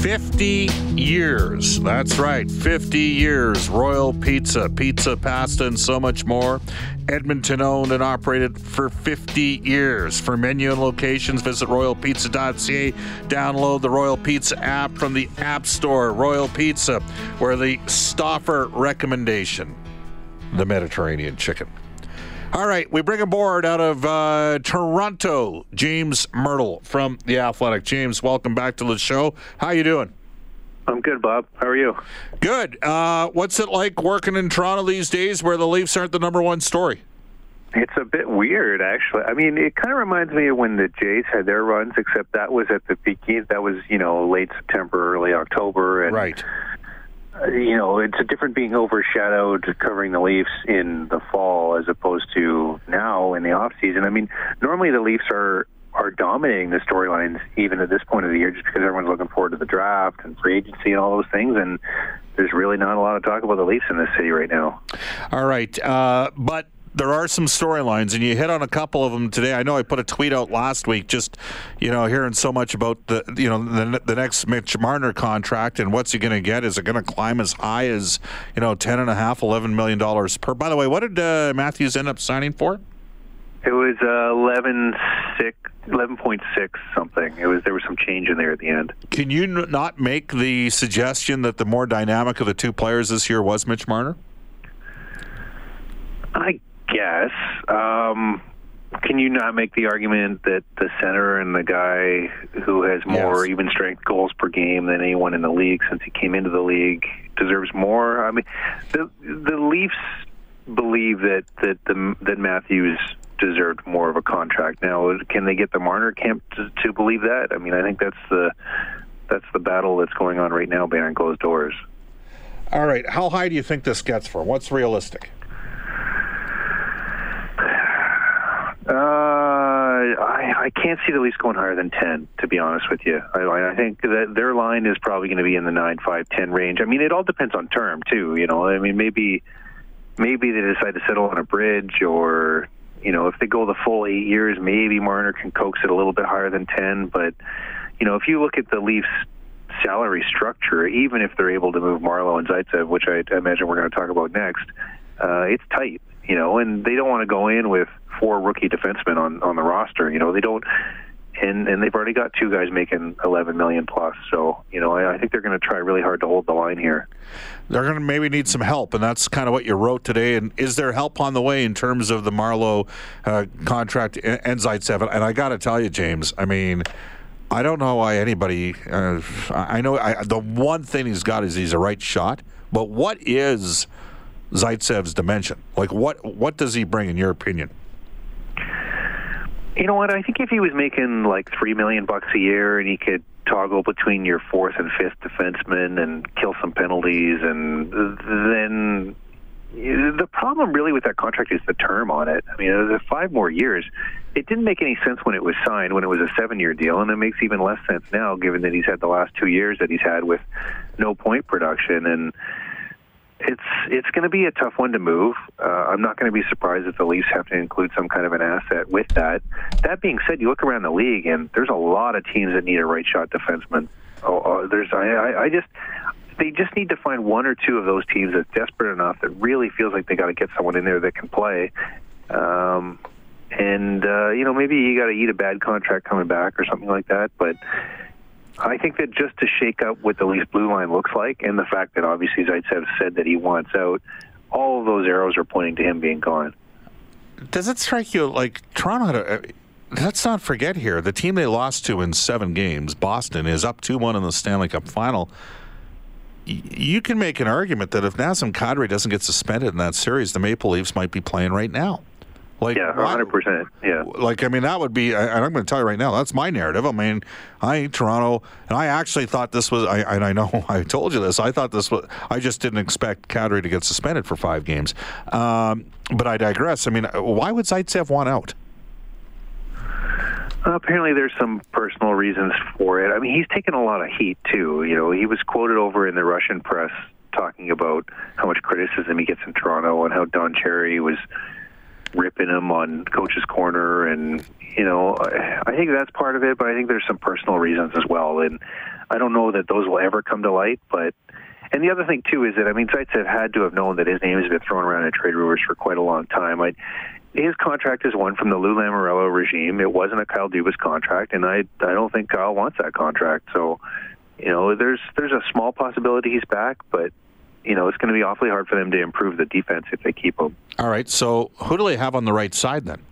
50 years. That's right, 50 years. Royal Pizza, pizza, pasta, and so much more. Edmonton owned and operated for 50 years. For menu and locations, visit royalpizza.ca. Download the Royal Pizza app from the App Store. Royal Pizza, where the Stauffer recommendation the Mediterranean chicken. All right, we bring aboard out of uh, Toronto, James Mirtle from the Athletic. James, welcome back to the show. How you doing? I'm good, Bob. How are you? Good. Uh, what's it like working in Toronto these days, where the Leafs aren't the number one story? It's a bit weird, actually. I mean, it kind of reminds me of when the Jays had their runs, except that was at the beginning. That was, you know, late September, early October, and right you know, it's a different being overshadowed covering the Leafs in the fall as opposed to now in the off season. I mean, normally the Leafs are are dominating the storylines even at this point of the year just because everyone's looking forward to the draft and free agency and all those things and there's really not a lot of talk about the Leafs in this city right now. All right. Uh, but there are some storylines, and you hit on a couple of them today. I know I put a tweet out last week, just you know, hearing so much about the you know the, the next Mitch Marner contract and what's he going to get? Is it going to climb as high as you know ten and a half, eleven million dollars per? By the way, what did uh, Matthews end up signing for? It was uh, 11, 11.6 something. It was there was some change in there at the end. Can you n- not make the suggestion that the more dynamic of the two players this year was Mitch Marner? I guess. Um, can you not make the argument that the center and the guy who has more Yes. even strength goals per game than anyone in the league since he came into the league deserves more? I mean, the the Leafs believe that that the, that Matthews deserved more of a contract. Now, can they get the Marner camp to, to believe that? I mean, I think that's the that's the battle that's going on right now behind closed doors. All right. How high do you think this gets for? What's realistic? I, I can't see the Leafs going higher than 10, to be honest with you. I, I think that their line is probably going to be in the 9, 5, 10 range. I mean, it all depends on term, too. You know, I mean, maybe maybe they decide to settle on a bridge or, you know, if they go the full eight years, maybe Marner can coax it a little bit higher than 10. But, you know, if you look at the Leafs salary structure, even if they're able to move Marleau and Zaitsev, which I imagine we're going to talk about next, uh, it's tight, you know, and they don't want to go in with four rookie defensemen on on the roster. You know, they don't, and and they've already got two guys making 11 million plus. So, you know, I, I think they're going to try really hard to hold the line here. They're going to maybe need some help, and that's kind of what you wrote today. And is there help on the way in terms of the Marleau uh, contract and and? And I got to tell you, James, I mean. I don't know why anybody. Uh, I I know I, the one thing he's got is he's a right shot. But what is Zaitsev's dimension? Like what? What does he bring, in your opinion? You know what? I think if he was making like three million bucks a year and he could toggle between your fourth and fifth defenseman and kill some penalties, and then the problem really with that contract is the term on it. I mean, uh, it was five more years. It didn't make any sense when it was signed, when it was a seven-year deal, and it makes even less sense now, given that he's had the last two years that he's had with no point production and it's it's going to be a tough one to move. Uh, I'm not going to be surprised if the Leafs have to include some kind of an asset with that. That being said, you look around the league, and there's a lot of teams that need a right shot defenseman. Oh, oh, there's I, I, I just they just need to find one or two of those teams that's desperate enough that really feels like they got to get someone in there that can play. Um, and uh, you know maybe you got to eat a bad contract coming back or something like that, but. I think that just to shake up what the Leafs blue line looks like, and the fact that obviously Zaitsev said that he wants out, all of those arrows are pointing to him being gone. Does it strike you like Toronto? A, uh, let's not forget here the team they lost to in seven games, Boston, is up two one in the Stanley Cup final. You can make an argument that if Nazem Kadri doesn't get suspended in that series, the Maple Leafs might be playing right now. Like, yeah, 100%. Yeah. like I mean that would be and I'm going to tell you right now that's my narrative. I mean, I hate Toronto and I actually thought this was I and I know I told you this. I thought this was I just didn't expect Kadri to get suspended for 5 games. Um, but I digress. I mean, why would Zaitsev want out? Apparently, there's some personal reasons for it. I mean, he's taken a lot of heat too. You know, he was quoted over in the Russian press talking about how much criticism he gets in Toronto and how Don Cherry was ripping him on coach's corner, and you know, I think that's part of it. But I think there's some personal reasons as well, and I don't know that those will ever come to light, but. And the other thing too is that I mean, Zaitsev had to have known that his name has been thrown around in trade rumors for quite a long time. I, his contract is one from the Lou Lamoriello regime. It wasn't a Kyle Dubas contract, and I I don't think Kyle wants that contract. So, you know, there's there's a small possibility he's back, but you know, it's going to be awfully hard for them to improve the defense if they keep him. All right. So, who do they have on the right side then?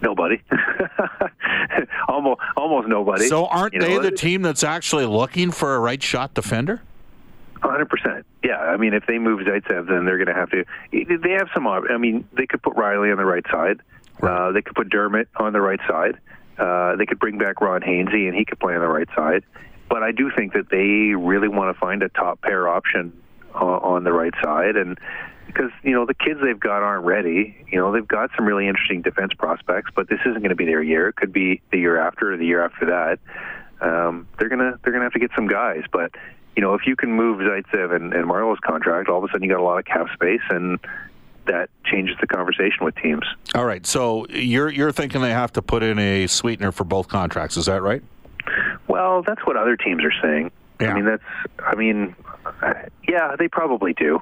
Nobody, almost almost nobody. So, aren't You they know, the team that's actually looking for a right shot defender? Hundred percent. Yeah, I mean, if they move Zaitsev, then they're going to have to. They have some. I mean, they could put Rielly on the right side. Uh, they could put Dermott on the right side. Uh, they could bring back Ron Hainsey, and he could play on the right side. But I do think that they really want to find a top pair option uh, on the right side, and because you know the kids they've got aren't ready. You know, they've got some really interesting defense prospects, but this isn't going to be their year. It could be the year after or the year after that. Um, they're gonna they're gonna have to get some guys, but you know, if you can move Zaitsev and, and Marleau's contract, all of a sudden you got a lot of cap space, and that changes the conversation with teams. All right. So, you're you're thinking they have to put in a sweetener for both contracts, is that right? Well, that's what other teams are saying. Yeah. I mean, that's. I mean, yeah, they probably do.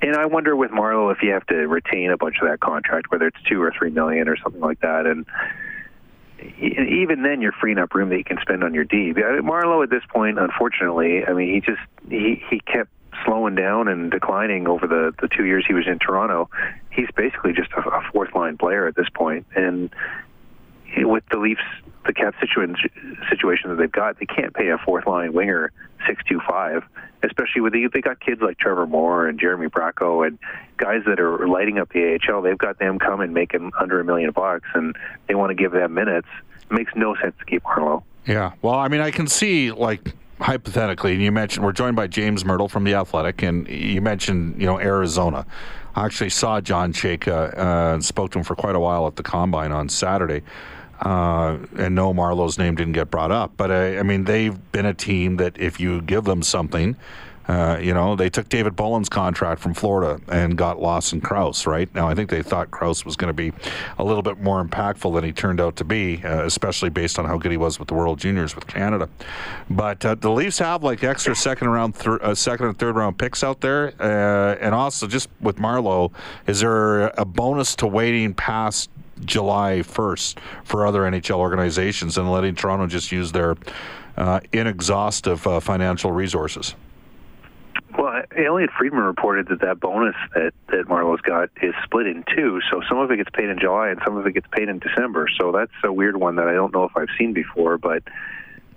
And I wonder with Marleau if you have to retain a bunch of that contract, whether it's two or three million or something like that, and even then you're freeing up room that you can spend on your D. Marleau at this point, unfortunately, I mean, he just he he kept slowing down and declining over the the two years he was in Toronto. He's basically just a, a fourth line player at this point, and with the Leafs, the cap situation that they've got, they can't pay a fourth line winger six two five, especially with the, they got kids like Trevor Moore and Jeremy Bracco and guys that are lighting up the AHL. They've got them coming making under a million bucks, and they want to give them minutes. It makes no sense to keep Marleau. Yeah. Well, I mean, I can see like hypothetically, and you mentioned we're joined by James Mirtle from the Athletic, and you mentioned you know Arizona. I actually saw John Chayka uh, and spoke to him for quite a while at the combine on Saturday. Uh, and no, Marleau's name didn't get brought up, but I, I mean, they've been a team that if you give them something, uh, you know, they took David Bolland's contract from Florida and got Lawson Crouse, right? Now, I think they thought Crouse was going to be a little bit more impactful than he turned out to be, uh, especially based on how good he was with the World Juniors with Canada. But uh, the Leafs have like extra second round, th- uh, second and third round picks out there, uh, and also just with Marleau, is there a bonus to waiting past July 1st for other NHL organizations and letting Toronto just use their uh, inexhaustive uh, financial resources? Well, Elliotte Friedman reported that that bonus that that Marleau's got is split in two. So some of it gets paid in July and some of it gets paid in December. So that's a weird one that I don't know if I've seen before. But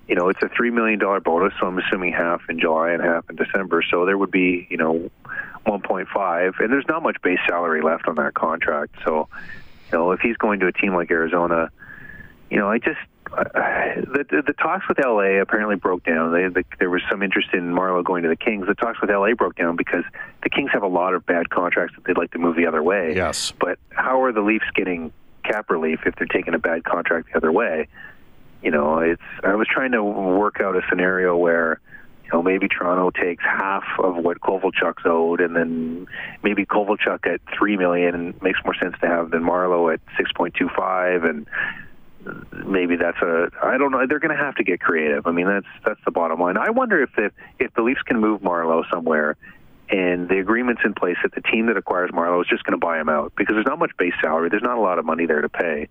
you know, it's a three million dollar bonus, so I'm assuming half in July and half in December. So there would be you know 1.5, and there's not much base salary left on that contract. So know, if he's going to a team like Arizona, you know, I just uh, the, the the talks with LA apparently broke down. They, the, there was some interest in Marleau going to the Kings. The talks with LA broke down because the Kings have a lot of bad contracts that they'd like to move the other way. Yes. But how are the Leafs getting cap relief if they're taking a bad contract the other way? You know, it's. I was trying to work out a scenario where. You know, maybe Toronto takes half of what Kovalchuk's owed, and then maybe Kovalchuk at three million makes more sense to have than Marleau at six point two five, and maybe that's a I don't know. They're going to have to get creative. I mean, that's that's the bottom line. I wonder if the if the Leafs can move Marleau somewhere, and the agreement's in place that the team that acquires Marleau is just going to buy him out because there's not much base salary. There's not a lot of money there to pay.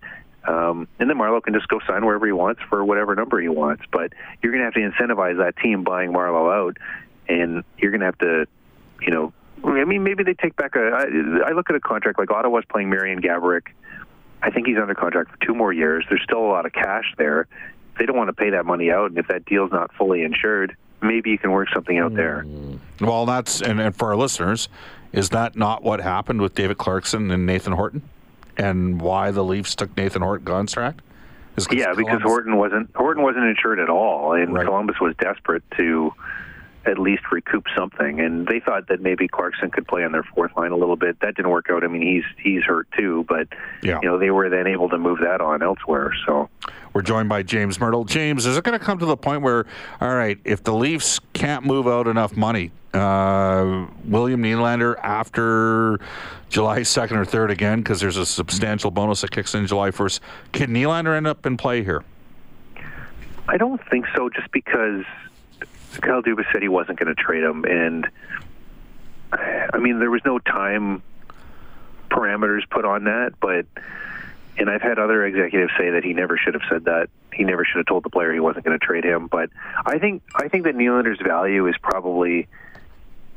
Um, and then Marleau can just go sign wherever he wants for whatever number he wants. But you're going to have to incentivize that team buying Marleau out, and you're going to have to, you know, I mean, maybe they take back a. I, I look at a contract like Ottawa's playing Marian Gaborik. I think he's under contract for two more years. There's still a lot of cash there. They don't want to pay that money out, and if that deal's not fully insured, maybe you can work something out there. Well, that's and, and for our listeners, is that not what happened with David Clarkson and Nathan Horton? And why the Leafs took Nathan Horton contract? Yeah, because Horton wasn't Horton wasn't insured at all, and right. Columbus was desperate to at least recoup something. And they thought that maybe Clarkson could play on their fourth line a little bit. That didn't work out. I mean, he's he's hurt too, but yeah. you know they were then able to move that on elsewhere. So we're joined by James Mirtle. James, is it going to come to the point where, all right, if the Leafs can't move out enough money, uh, William Nylander after July 2nd or 3rd again, because there's a substantial bonus that kicks in July 1st, can Nylander end up in play here? I don't think so, just because Kyle Dubas said he wasn't going to trade him, and I mean there was no time parameters put on that, but and I've had other executives say that he never should have said that. He never should have told the player he wasn't going to trade him. But I think I think that Nylander's value is probably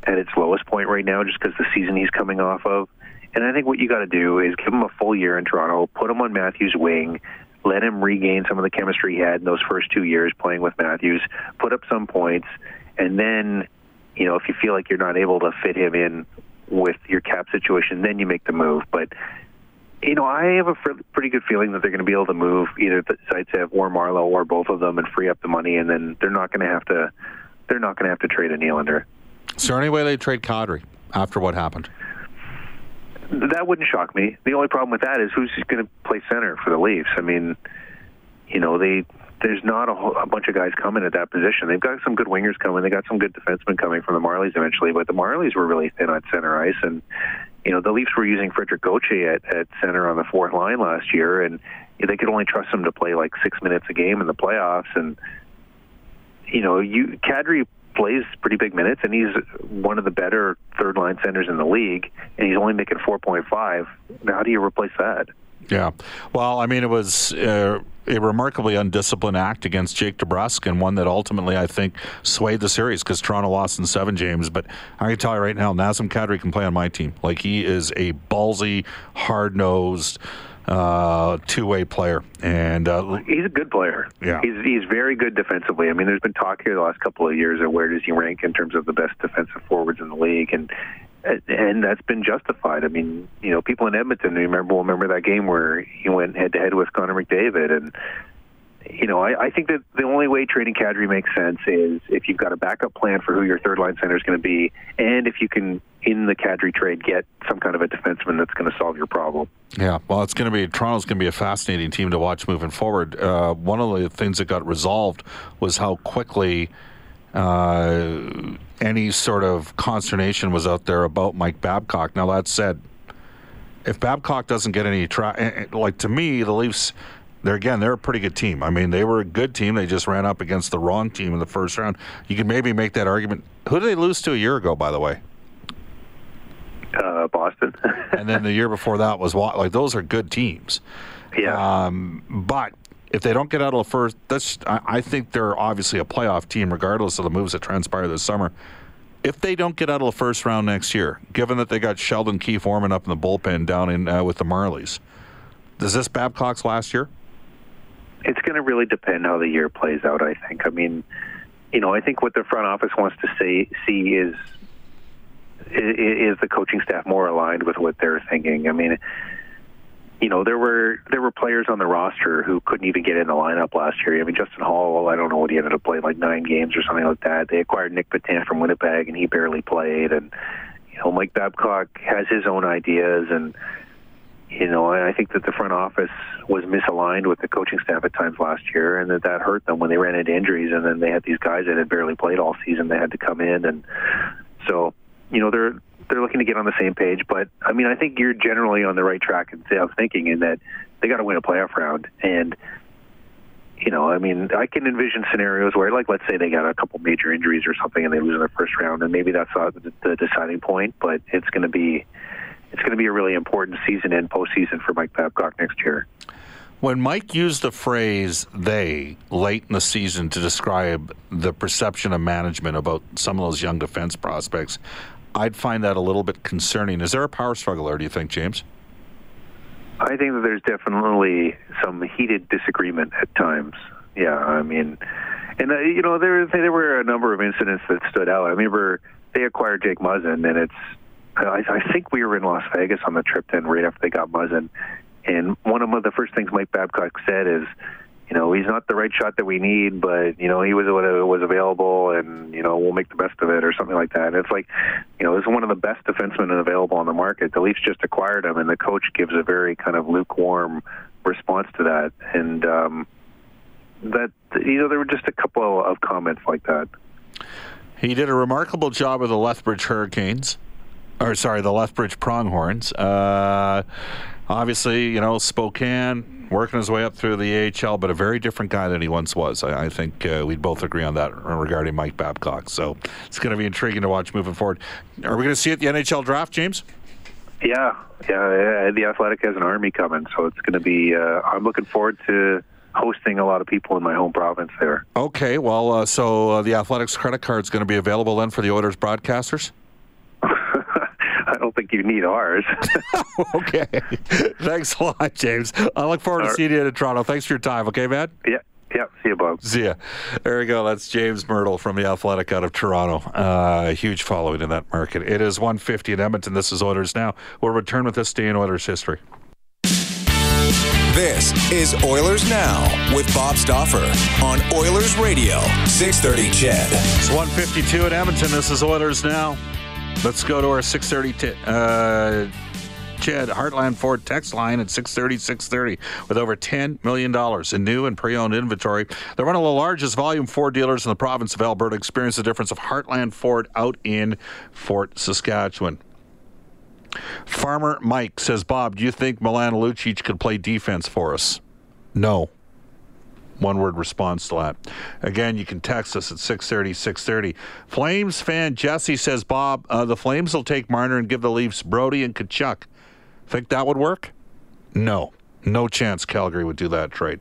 at its lowest point right now, just because the season he's coming off of. And I think what you got to do is give him a full year in Toronto, put him on Matthews' wing, let him regain some of the chemistry he had in those first two years playing with Matthews, put up some points, and then, you know, if you feel like you're not able to fit him in with your cap situation, then you make the move. But you know, I have a pretty good feeling that they're going to be able to move either Zaitsev or Marleau or both of them and free up the money, and then they're not going to have to they're not going to have to trade a Nylander. Is there any way they trade Kadri after what happened? That wouldn't shock me. The only problem with that is who's going to play center for the Leafs. I mean, you know, they there's not a, whole, a bunch of guys coming at that position. They've got some good wingers coming. They got some good defensemen coming from the Marlies eventually, but the Marlies were really thin on center ice, and you know the Leafs were using Frederik Gauthier at, at center on the fourth line last year, and they could only trust him to play like six minutes a game in the playoffs, and you know you Kadri plays pretty big minutes, and he's one of the better third line centers in the league, and he's only making 4.5. Now, how do you replace that? Yeah. Well, I mean, it was uh, a remarkably undisciplined act against Jake DeBrusk, and one that ultimately I think swayed the series because Toronto lost in seven, games. But I can tell you right now, Nazem Kadri can play on my team. Like, he is a ballsy, hard nosed, uh, two-way player, and uh, he's a good player. Yeah, he's he's very good defensively. I mean, there's been talk here the last couple of years of where does he rank in terms of the best defensive forwards in the league, and and that's been justified. I mean, you know, people in Edmonton remember will remember that game where he went head to head with Connor McDavid, and you know, I, I think that the only way trading Kadri makes sense is if you've got a backup plan for who your third line center is going to be, and if you can, in the Kadri trade, get some kind of a defenseman that's going to solve your problem. Yeah, well, it's going to be Toronto's going to be a fascinating team to watch moving forward. Uh, one of the things that got resolved was how quickly. Uh, any sort of consternation was out there about Mike Babcock. Now that said, if Babcock doesn't get any try, eh, eh, like to me, the Leafs they're again they're a pretty good team. I mean, they were a good team. They just ran up against the wrong team in the first round. You can maybe make that argument. Who did they lose to a year ago, by the way? Uh, Boston. and then the year before that was like those are good teams. Yeah. Um, but if they don't get out of the first, that's I, I think they're obviously a playoff team, regardless of the moves that transpire this summer. If they don't get out of the first round next year, given that they got Sheldon Keefe warming up in the bullpen down in uh, with the Marlies, does this Babcock's last year? It's going to really depend how the year plays out. I think. I mean, you know, I think what the front office wants to say, see is is the coaching staff more aligned with what they're thinking. I mean, you know, there were there were players on the roster who couldn't even get in the lineup last year. I mean, Justin Holl, I don't know what he ended up playing, like nine games or something like that. They acquired Nic Petan from Winnipeg, and he barely played. And you know, Mike Babcock has his own ideas, and you know, I think that the front office was misaligned with the coaching staff at times last year, and that that hurt them when they ran into injuries, and then they had these guys that had barely played all season. They had to come in, and so you know they're they're looking to get on the same page. But I mean, I think you're generally on the right track of thinking in that they got to win a playoff round, and you know, I mean, I can envision scenarios where, like, let's say they got a couple major injuries or something, and they lose in the first round, and maybe that's not the deciding point, but it's going to be it's going to be a really important season and postseason for Mike Babcock next year. When Mike used the phrase they late in the season to describe the perception of management about some of those young defense prospects, I'd find that a little bit concerning. Is there a power struggle there, do you think, James? I think that there's definitely some heated disagreement at times. Yeah, I mean, and uh, you know, there there were a number of incidents that stood out. I remember they acquired Jake Muzzin, and it's I, I think we were in Las Vegas on the trip then, right after they got Muzzin, And one of the first things Mike Babcock said is, you know, he's not the right shot that we need, but you know, he was what was available, and you know, we'll make the best of it, or something like that. And it's like, you know, this is one of the best defensemen available on the market. The Leafs just acquired him, and the coach gives a very kind of lukewarm response to that, and um, that you know, there were just a couple of comments like that. He did a remarkable job with the Lethbridge Hurricanes, or sorry, the Lethbridge Pronghorns. Uh, obviously, you know, Spokane, working his way up through the AHL, but a very different guy than he once was. I, I think uh, we'd both agree on that regarding Mike Babcock. So it's going to be intriguing to watch moving forward. Are we going to see it the NHL draft, James? Yeah, yeah. The Athletic has an army coming, so it's going to be. Uh, I'm looking forward to hosting a lot of people in my home province there. Okay, well, uh, so uh, the Athletics credit card is going to be available then for the Oilers broadcasters. I don't think you need ours. okay. Thanks a lot, James. I look forward to seeing you in Toronto. Thanks for your time. Okay, man? Yeah. Yeah, see you, Bob. See ya. There we go. That's James Mirtle from the Athletic out of Toronto. Uh, huge following in that market. It is 150 in Edmonton. This is Oilers Now. We'll return with this day in Oilers history. This is Oilers Now with Bob Stauffer on Oilers Radio, 630 CHED. It's 152 in Edmonton. This is Oilers Now. Let's go to our 630 t- uh, Heartland Ford text line at 630 630 with over $10 million in new and pre owned inventory. They're one of the largest volume Ford dealers in the province of Alberta. Experience the difference of Heartland Ford out in Fort Saskatchewan. Farmer Mike says, Bob, do you think Milan Lucic could play defense for us? No one word response to that. Again, you can text us at 630 630. Flames fan Jesse says, Bob, uh, the Flames will take Marner and give the Leafs Brodie and Tkachuk. Think that would work? No. No chance Calgary would do that trade.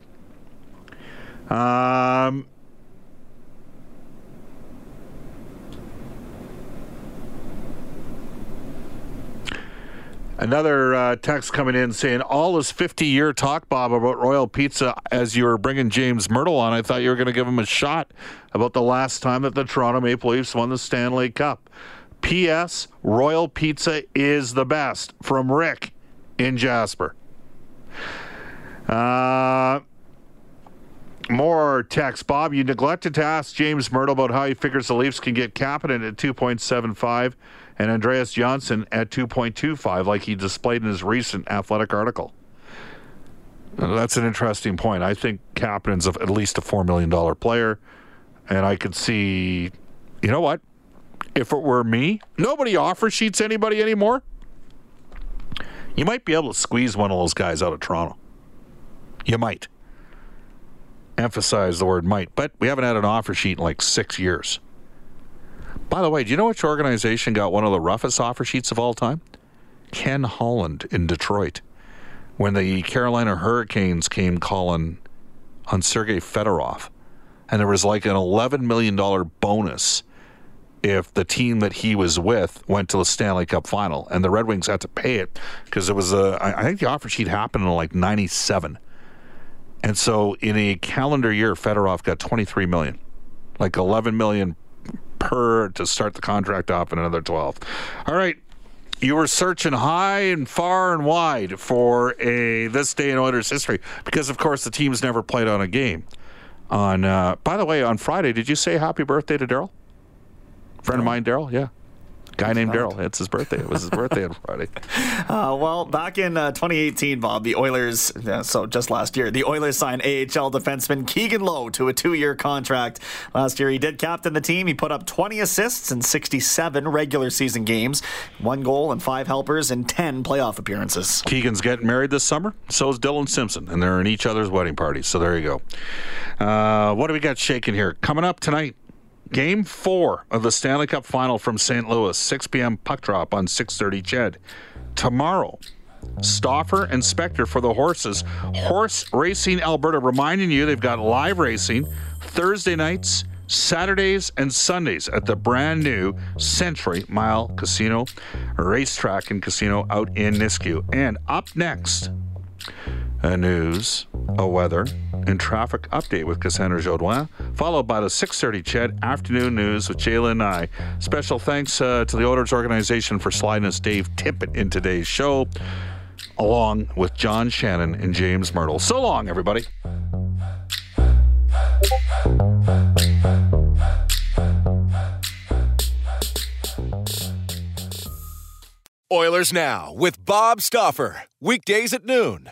Um, Another uh, text coming in saying, all this 50 year talk, Bob, about Royal Pizza as you were bringing James Mirtle on. I thought you were going to give him a shot about the last time that the Toronto Maple Leafs won the Stanley Cup. P.S. Royal Pizza is the best from Rick in Jasper. Uh, more text. Bob, you neglected to ask James Mirtle about how he figures the Leafs can get Kapanen at 2.75 and Andreas Johnsson at 2.25, like he displayed in his recent athletic article. That's an interesting point. I think Kapanen's at least a $4 million player, and I could see, you know what? If it were me, nobody offer sheets anybody anymore. You might be able to squeeze one of those guys out of Toronto. You might. Emphasize the word might, but we haven't had an offer sheet in like six years. By the way, do you know which organization got one of the roughest offer sheets of all time? Ken Holland in Detroit. When the Carolina Hurricanes came calling on Sergei Fedorov, and there was like an $11 million bonus if the team that he was with went to the Stanley Cup final, and the Red Wings had to pay it because it was a. I think the offer sheet happened in like '97, and so in a calendar year, Fedorov got 23 million, like 11 million per to start the contract off and another 12. All right. You were searching high and far and wide for a this day in Oilers history because, of course, the team's never played on a game. On uh, by the way, on Friday, did you say happy birthday to Daryl? Friend of mine, Daryl. Yeah, Guy named Daryl. It's his birthday. It was his birthday on Friday. Uh, well, back in uh, 2018, Bob, the Oilers, so just last year, the Oilers signed AHL defenseman Keegan Lowe to a two year contract. Last year, he did captain the team. He put up 20 assists in 67 regular season games, one goal and five helpers in 10 playoff appearances. Keegan's getting married this summer. So is Dillon Simpson, and they're in each other's wedding parties. So there you go. Uh, what do we got shaking here? Coming up tonight, Game four of the Stanley Cup Final from St. Louis, 6 p.m. puck drop on 6:30. CHED tomorrow. Stauffer and Spector for the horses. Horse Racing Alberta reminding you they've got live racing Thursday nights, Saturdays, and Sundays at the brand new Century Mile Casino Racetrack and Casino out in Nisku. And up next, a news, a weather and traffic update with Cassandra Jodoin, followed by the 6.30 CHED Afternoon News with Jayla and I. Special thanks uh, to the Oilers organization for sliding us Dave Tippett in today's show, along with John Shannon and James Mirtle. So long, everybody. Oilers Now with Bob Stauffer, weekdays at noon